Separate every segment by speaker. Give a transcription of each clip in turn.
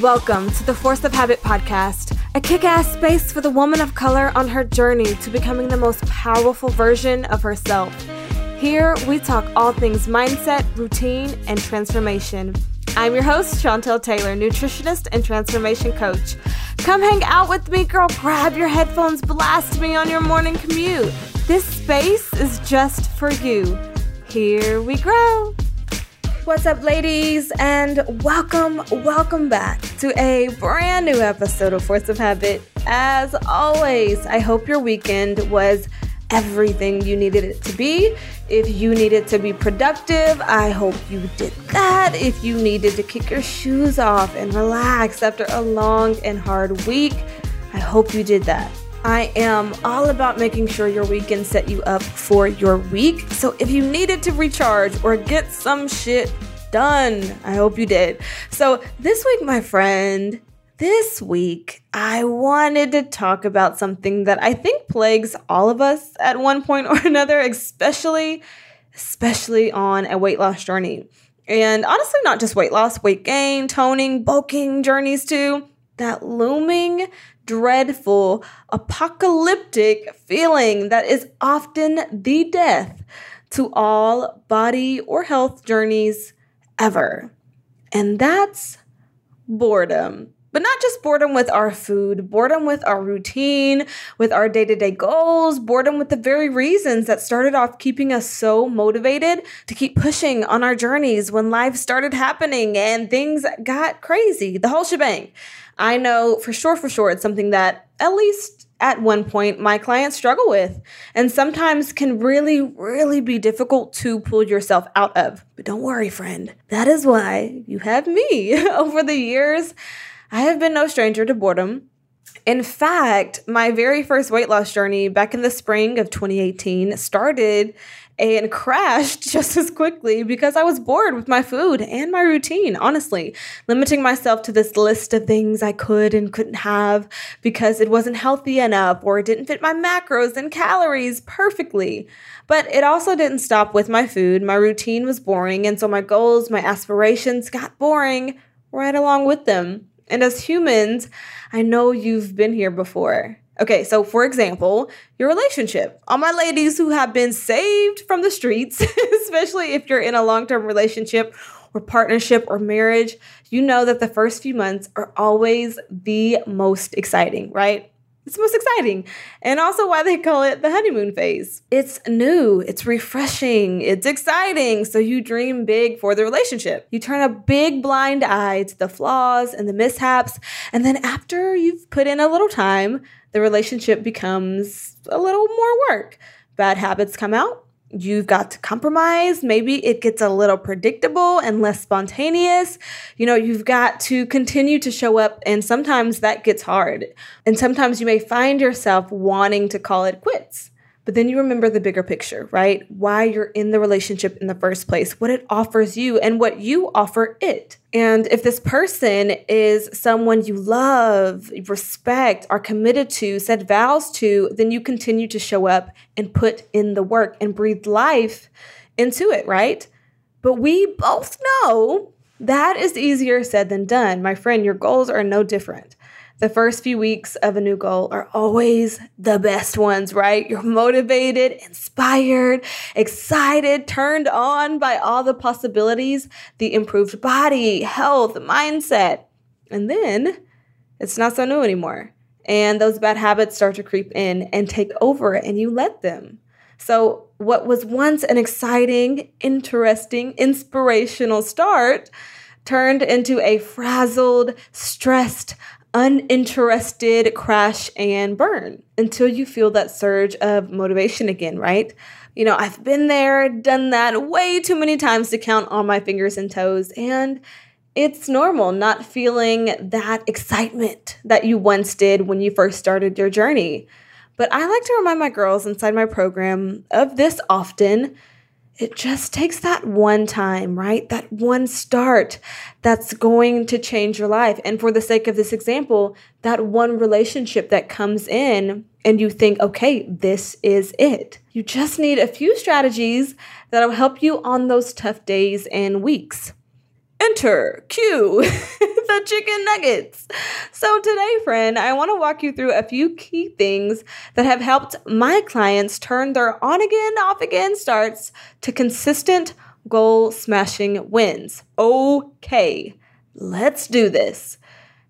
Speaker 1: Welcome to the Force of Habit podcast, a kick ass space for the woman of color on her journey to becoming the most powerful version of herself. Here, we talk all things mindset, routine, and transformation. I'm your host, Chantel Taylor, nutritionist and transformation coach. Come hang out with me, girl. Grab your headphones, blast me on your morning commute. This space is just for you. Here we grow. What's up, ladies, and welcome, welcome back to a brand new episode of Force of Habit. As always, I hope your weekend was everything you needed it to be. If you needed to be productive, I hope you did that. If you needed to kick your shoes off and relax after a long and hard week, I hope you did that. I am all about making sure your weekend set you up for your week. So if you needed to recharge or get some shit done, I hope you did. So this week, my friend, this week, I wanted to talk about something that I think plagues all of us at one point or another, especially, especially on a weight loss journey. And honestly, not just weight loss, weight gain, toning, bulking journeys too. That looming dreadful, apocalyptic feeling that is often the death to all body or health journeys ever. And that's boredom. But not just boredom with our food, boredom with our routine, with our day to day goals, boredom with the very reasons that started off keeping us so motivated to keep pushing on our journeys when life started happening and things got crazy, the whole shebang. I know for sure, for sure, it's something that at least at one point my clients struggle with and sometimes can really, really be difficult to pull yourself out of. But don't worry, friend. That is why you have me. Over the years, I have been no stranger to boredom. In fact, my very first weight loss journey back in the spring of 2018 started and crashed just as quickly because I was bored with my food and my routine, honestly, limiting myself to this list of things I could and couldn't have because it wasn't healthy enough or it didn't fit my macros and calories perfectly. But it also didn't stop with my food. My routine was boring, and so my goals, my aspirations got boring right along with them. And as humans, I know you've been here before. Okay, so for example, your relationship. All my ladies who have been saved from the streets, especially if you're in a long term relationship or partnership or marriage, you know that the first few months are always the most exciting, right? It's most exciting. And also why they call it the honeymoon phase. It's new, it's refreshing, it's exciting. So you dream big for the relationship. You turn a big blind eye to the flaws and the mishaps. And then after you've put in a little time, the relationship becomes a little more work. Bad habits come out. You've got to compromise. Maybe it gets a little predictable and less spontaneous. You know, you've got to continue to show up, and sometimes that gets hard. And sometimes you may find yourself wanting to call it quits. But then you remember the bigger picture, right? Why you're in the relationship in the first place, what it offers you, and what you offer it. And if this person is someone you love, respect, are committed to, said vows to, then you continue to show up and put in the work and breathe life into it, right? But we both know that is easier said than done. My friend, your goals are no different. The first few weeks of a new goal are always the best ones, right? You're motivated, inspired, excited, turned on by all the possibilities, the improved body, health, mindset. And then it's not so new anymore. And those bad habits start to creep in and take over, and you let them. So, what was once an exciting, interesting, inspirational start turned into a frazzled, stressed, uninterested crash and burn until you feel that surge of motivation again, right? You know, I've been there, done that way too many times to count on my fingers and toes. And it's normal not feeling that excitement that you once did when you first started your journey. But I like to remind my girls inside my program of this often it just takes that one time, right? That one start that's going to change your life. And for the sake of this example, that one relationship that comes in and you think, okay, this is it. You just need a few strategies that'll help you on those tough days and weeks. Enter Q. the chicken nuggets. So, today, friend, I want to walk you through a few key things that have helped my clients turn their on again, off again starts to consistent goal smashing wins. Okay, let's do this.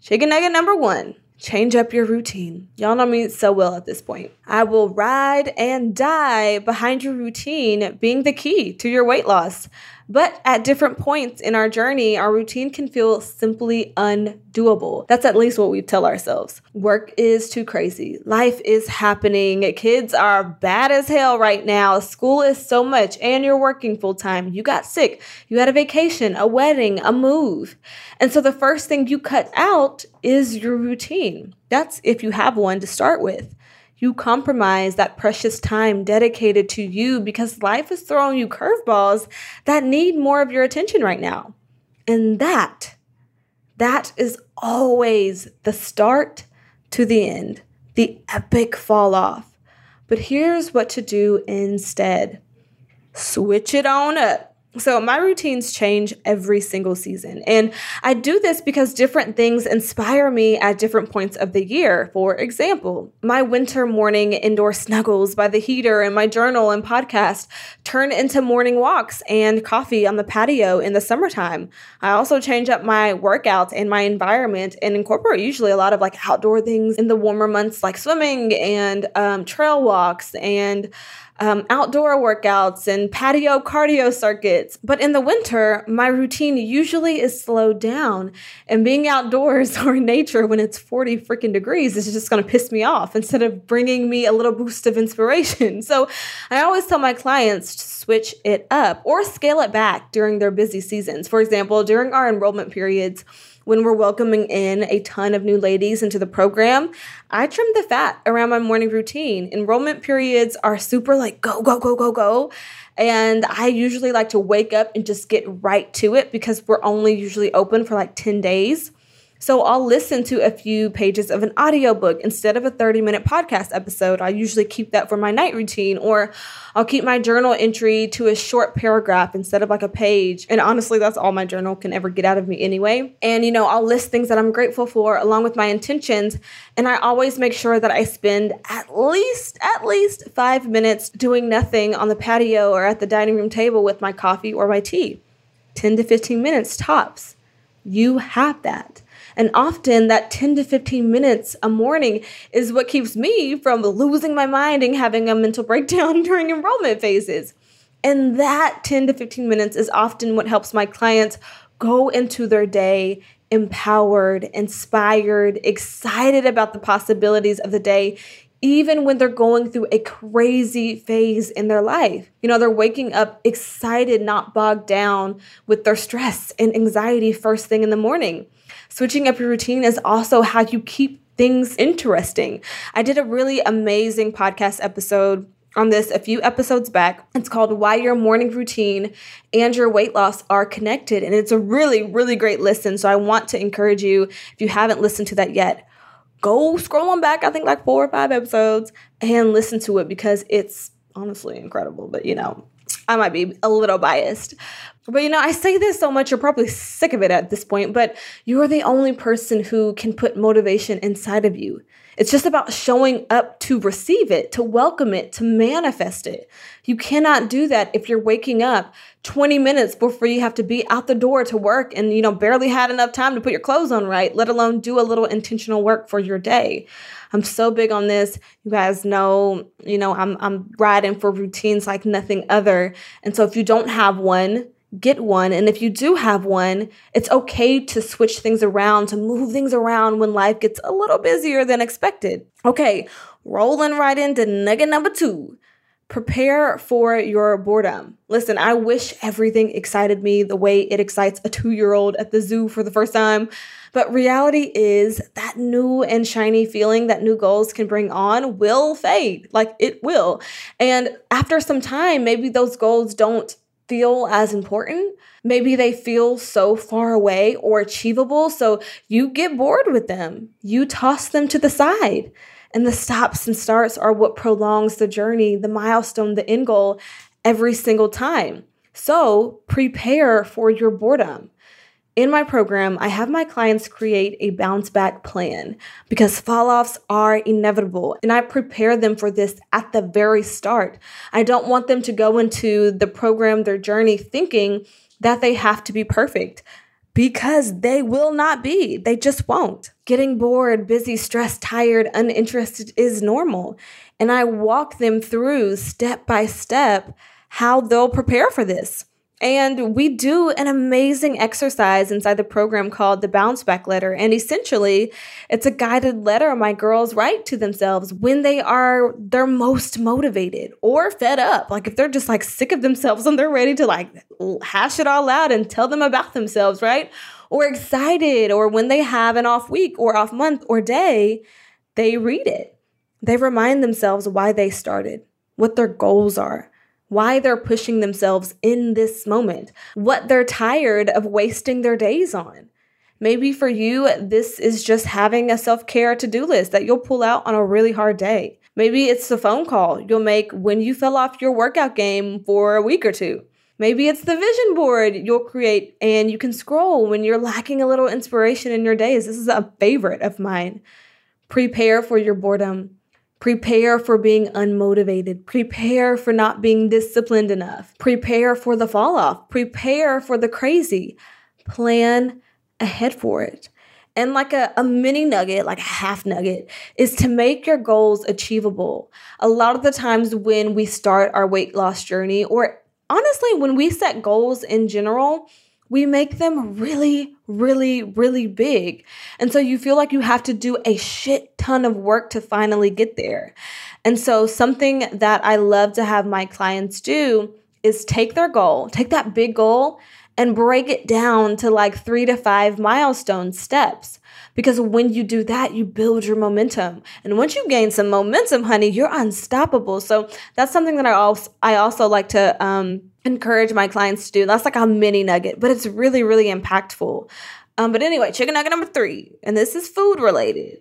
Speaker 1: Chicken nugget number one change up your routine. Y'all know me so well at this point. I will ride and die behind your routine being the key to your weight loss. But at different points in our journey, our routine can feel simply undoable. That's at least what we tell ourselves. Work is too crazy. Life is happening. Kids are bad as hell right now. School is so much, and you're working full time. You got sick. You had a vacation, a wedding, a move. And so the first thing you cut out is your routine. That's if you have one to start with you compromise that precious time dedicated to you because life is throwing you curveballs that need more of your attention right now. And that, that is always the start to the end, the epic fall off. But here's what to do instead switch it on up. So, my routines change every single season. And I do this because different things inspire me at different points of the year. For example, my winter morning indoor snuggles by the heater and my journal and podcast turn into morning walks and coffee on the patio in the summertime. I also change up my workouts and my environment and incorporate usually a lot of like outdoor things in the warmer months, like swimming and um, trail walks and um, outdoor workouts and patio cardio circuits. But in the winter, my routine usually is slowed down. And being outdoors or in nature when it's 40 freaking degrees is just gonna piss me off instead of bringing me a little boost of inspiration. So I always tell my clients to switch it up or scale it back during their busy seasons. For example, during our enrollment periods, when we're welcoming in a ton of new ladies into the program, I trim the fat around my morning routine. Enrollment periods are super like go, go, go, go, go. And I usually like to wake up and just get right to it because we're only usually open for like 10 days. So I'll listen to a few pages of an audiobook instead of a 30 minute podcast episode. I usually keep that for my night routine, or I'll keep my journal entry to a short paragraph instead of like a page. And honestly, that's all my journal can ever get out of me anyway. And, you know, I'll list things that I'm grateful for along with my intentions. And I always make sure that I spend at least, at least five minutes doing nothing on the patio or at the dining room table with my coffee or my tea. 10 to 15 minutes tops. You have that. And often that 10 to 15 minutes a morning is what keeps me from losing my mind and having a mental breakdown during enrollment phases. And that 10 to 15 minutes is often what helps my clients go into their day empowered, inspired, excited about the possibilities of the day, even when they're going through a crazy phase in their life. You know, they're waking up excited, not bogged down with their stress and anxiety first thing in the morning. Switching up your routine is also how you keep things interesting. I did a really amazing podcast episode on this a few episodes back. It's called Why Your Morning Routine and Your Weight Loss Are Connected. And it's a really, really great listen. So I want to encourage you, if you haven't listened to that yet, go scroll back, I think like four or five episodes, and listen to it because it's honestly incredible. But you know, I might be a little biased. But you know, I say this so much, you're probably sick of it at this point, but you're the only person who can put motivation inside of you. It's just about showing up to receive it, to welcome it, to manifest it. You cannot do that if you're waking up 20 minutes before you have to be out the door to work and you know barely had enough time to put your clothes on right, let alone do a little intentional work for your day. I'm so big on this. You guys know, you know, I'm I'm riding for routines like nothing other. And so if you don't have one, get one. And if you do have one, it's okay to switch things around, to move things around when life gets a little busier than expected. Okay, rolling right into nugget number two. Prepare for your boredom. Listen, I wish everything excited me the way it excites a two year old at the zoo for the first time. But reality is that new and shiny feeling that new goals can bring on will fade. Like it will. And after some time, maybe those goals don't feel as important. Maybe they feel so far away or achievable. So you get bored with them. You toss them to the side. And the stops and starts are what prolongs the journey, the milestone, the end goal every single time. So prepare for your boredom. In my program, I have my clients create a bounce back plan because fall offs are inevitable and I prepare them for this at the very start. I don't want them to go into the program, their journey, thinking that they have to be perfect because they will not be. They just won't. Getting bored, busy, stressed, tired, uninterested is normal. And I walk them through step by step how they'll prepare for this. And we do an amazing exercise inside the program called the Bounce Back Letter. And essentially, it's a guided letter my girls write to themselves when they are their most motivated or fed up. Like if they're just like sick of themselves and they're ready to like hash it all out and tell them about themselves, right? Or excited, or when they have an off week or off month or day, they read it. They remind themselves why they started, what their goals are why they're pushing themselves in this moment, what they're tired of wasting their days on. Maybe for you, this is just having a self care to do list that you'll pull out on a really hard day. Maybe it's the phone call you'll make when you fell off your workout game for a week or two. Maybe it's the vision board you'll create and you can scroll when you're lacking a little inspiration in your days. This is a favorite of mine. Prepare for your boredom. Prepare for being unmotivated. Prepare for not being disciplined enough. Prepare for the fall off. Prepare for the crazy. Plan ahead for it. And like a, a mini nugget, like a half nugget, is to make your goals achievable. A lot of the times when we start our weight loss journey, or honestly, when we set goals in general, we make them really, really, really big. And so you feel like you have to do a shit ton of work to finally get there. And so, something that I love to have my clients do is take their goal, take that big goal, and break it down to like three to five milestone steps. Because when you do that, you build your momentum. And once you gain some momentum, honey, you're unstoppable. So that's something that I also I also like to um, encourage my clients to do. That's like a mini nugget, but it's really, really impactful. Um, but anyway, chicken nugget number three, and this is food related.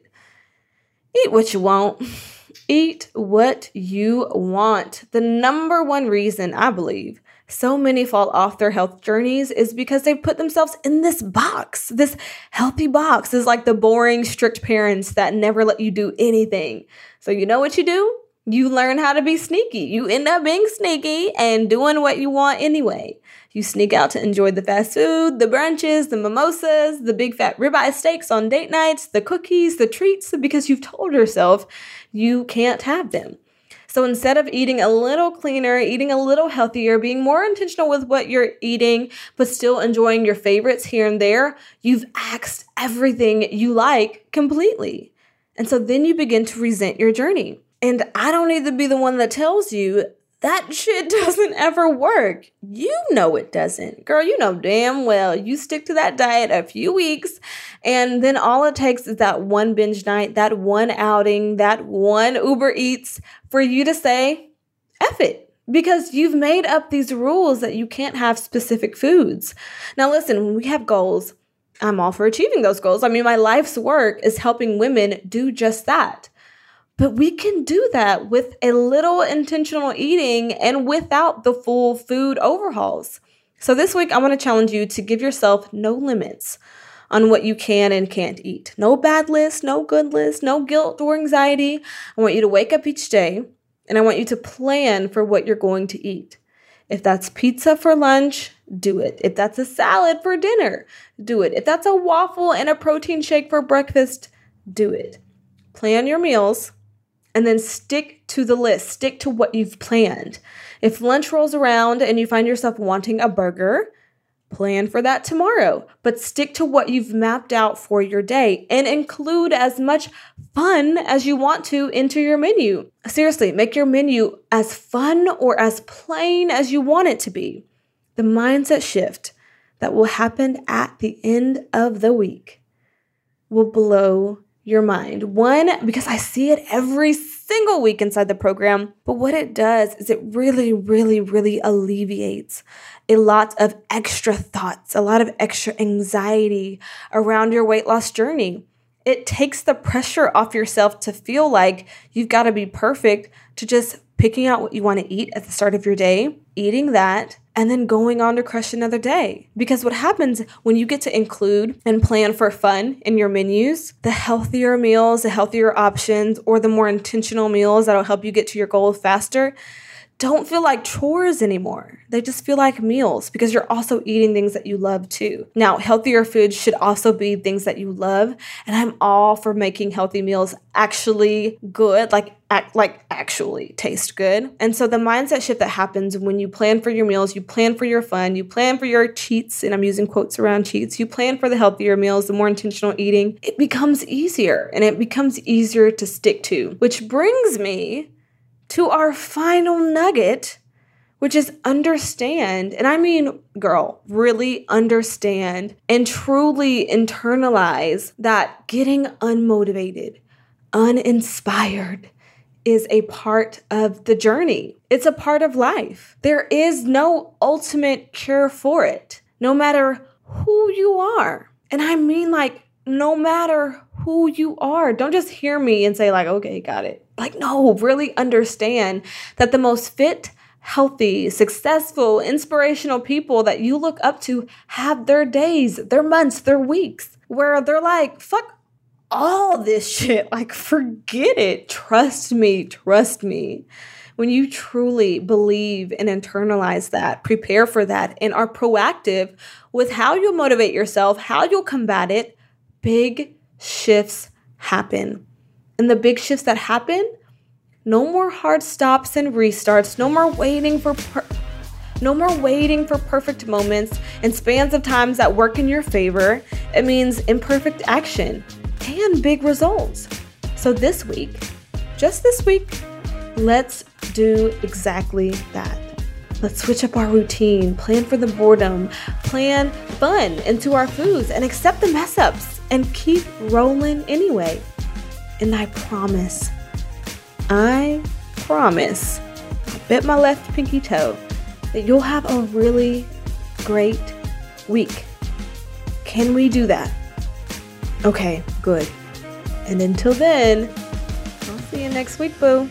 Speaker 1: Eat what you want. Eat what you want. The number one reason I believe so many fall off their health journeys is because they put themselves in this box, this healthy box is like the boring, strict parents that never let you do anything. So, you know what you do? You learn how to be sneaky. You end up being sneaky and doing what you want anyway. You sneak out to enjoy the fast food, the brunches, the mimosas, the big fat ribeye steaks on date nights, the cookies, the treats, because you've told yourself you can't have them. So instead of eating a little cleaner, eating a little healthier, being more intentional with what you're eating, but still enjoying your favorites here and there, you've axed everything you like completely. And so then you begin to resent your journey. And I don't need to be the one that tells you that shit doesn't ever work. You know it doesn't. Girl, you know damn well you stick to that diet a few weeks, and then all it takes is that one binge night, that one outing, that one Uber Eats for you to say, F it. Because you've made up these rules that you can't have specific foods. Now, listen, when we have goals, I'm all for achieving those goals. I mean, my life's work is helping women do just that. But we can do that with a little intentional eating and without the full food overhauls. So this week, I want to challenge you to give yourself no limits on what you can and can't eat. No bad list, no good list, no guilt or anxiety. I want you to wake up each day and I want you to plan for what you're going to eat. If that's pizza for lunch, do it. If that's a salad for dinner, do it. If that's a waffle and a protein shake for breakfast, do it. Plan your meals and then stick to the list, stick to what you've planned. If lunch rolls around and you find yourself wanting a burger, plan for that tomorrow, but stick to what you've mapped out for your day and include as much fun as you want to into your menu. Seriously, make your menu as fun or as plain as you want it to be. The mindset shift that will happen at the end of the week will blow your mind. One, because I see it every single week inside the program, but what it does is it really, really, really alleviates a lot of extra thoughts, a lot of extra anxiety around your weight loss journey. It takes the pressure off yourself to feel like you've got to be perfect to just picking out what you want to eat at the start of your day, eating that, and then going on to crush another day. Because what happens when you get to include and plan for fun in your menus, the healthier meals, the healthier options, or the more intentional meals that'll help you get to your goal faster, don't feel like chores anymore. They just feel like meals because you're also eating things that you love too. Now, healthier foods should also be things that you love, and I'm all for making healthy meals actually good, like act like actually taste good. And so the mindset shift that happens when you plan for your meals, you plan for your fun, you plan for your cheats, and I'm using quotes around cheats, you plan for the healthier meals, the more intentional eating, it becomes easier and it becomes easier to stick to. Which brings me to our final nugget, which is understand. And I mean, girl, really understand and truly internalize that getting unmotivated, uninspired, is a part of the journey. It's a part of life. There is no ultimate cure for it, no matter who you are. And I mean, like, no matter who you are. Don't just hear me and say, like, okay, got it. Like, no, really understand that the most fit, healthy, successful, inspirational people that you look up to have their days, their months, their weeks where they're like, fuck all this shit. Like, forget it. Trust me, trust me. When you truly believe and internalize that, prepare for that, and are proactive with how you'll motivate yourself, how you'll combat it, big shifts happen. And the big shifts that happen, no more hard stops and restarts, no more waiting for per- no more waiting for perfect moments and spans of times that work in your favor. It means imperfect action and big results. So this week, just this week, let's do exactly that. Let's switch up our routine, plan for the boredom, plan fun into our foods, and accept the mess ups and keep rolling anyway. And I promise, I promise, I bet my left pinky toe that you'll have a really great week. Can we do that? Okay, good. And until then, I'll see you next week, boo.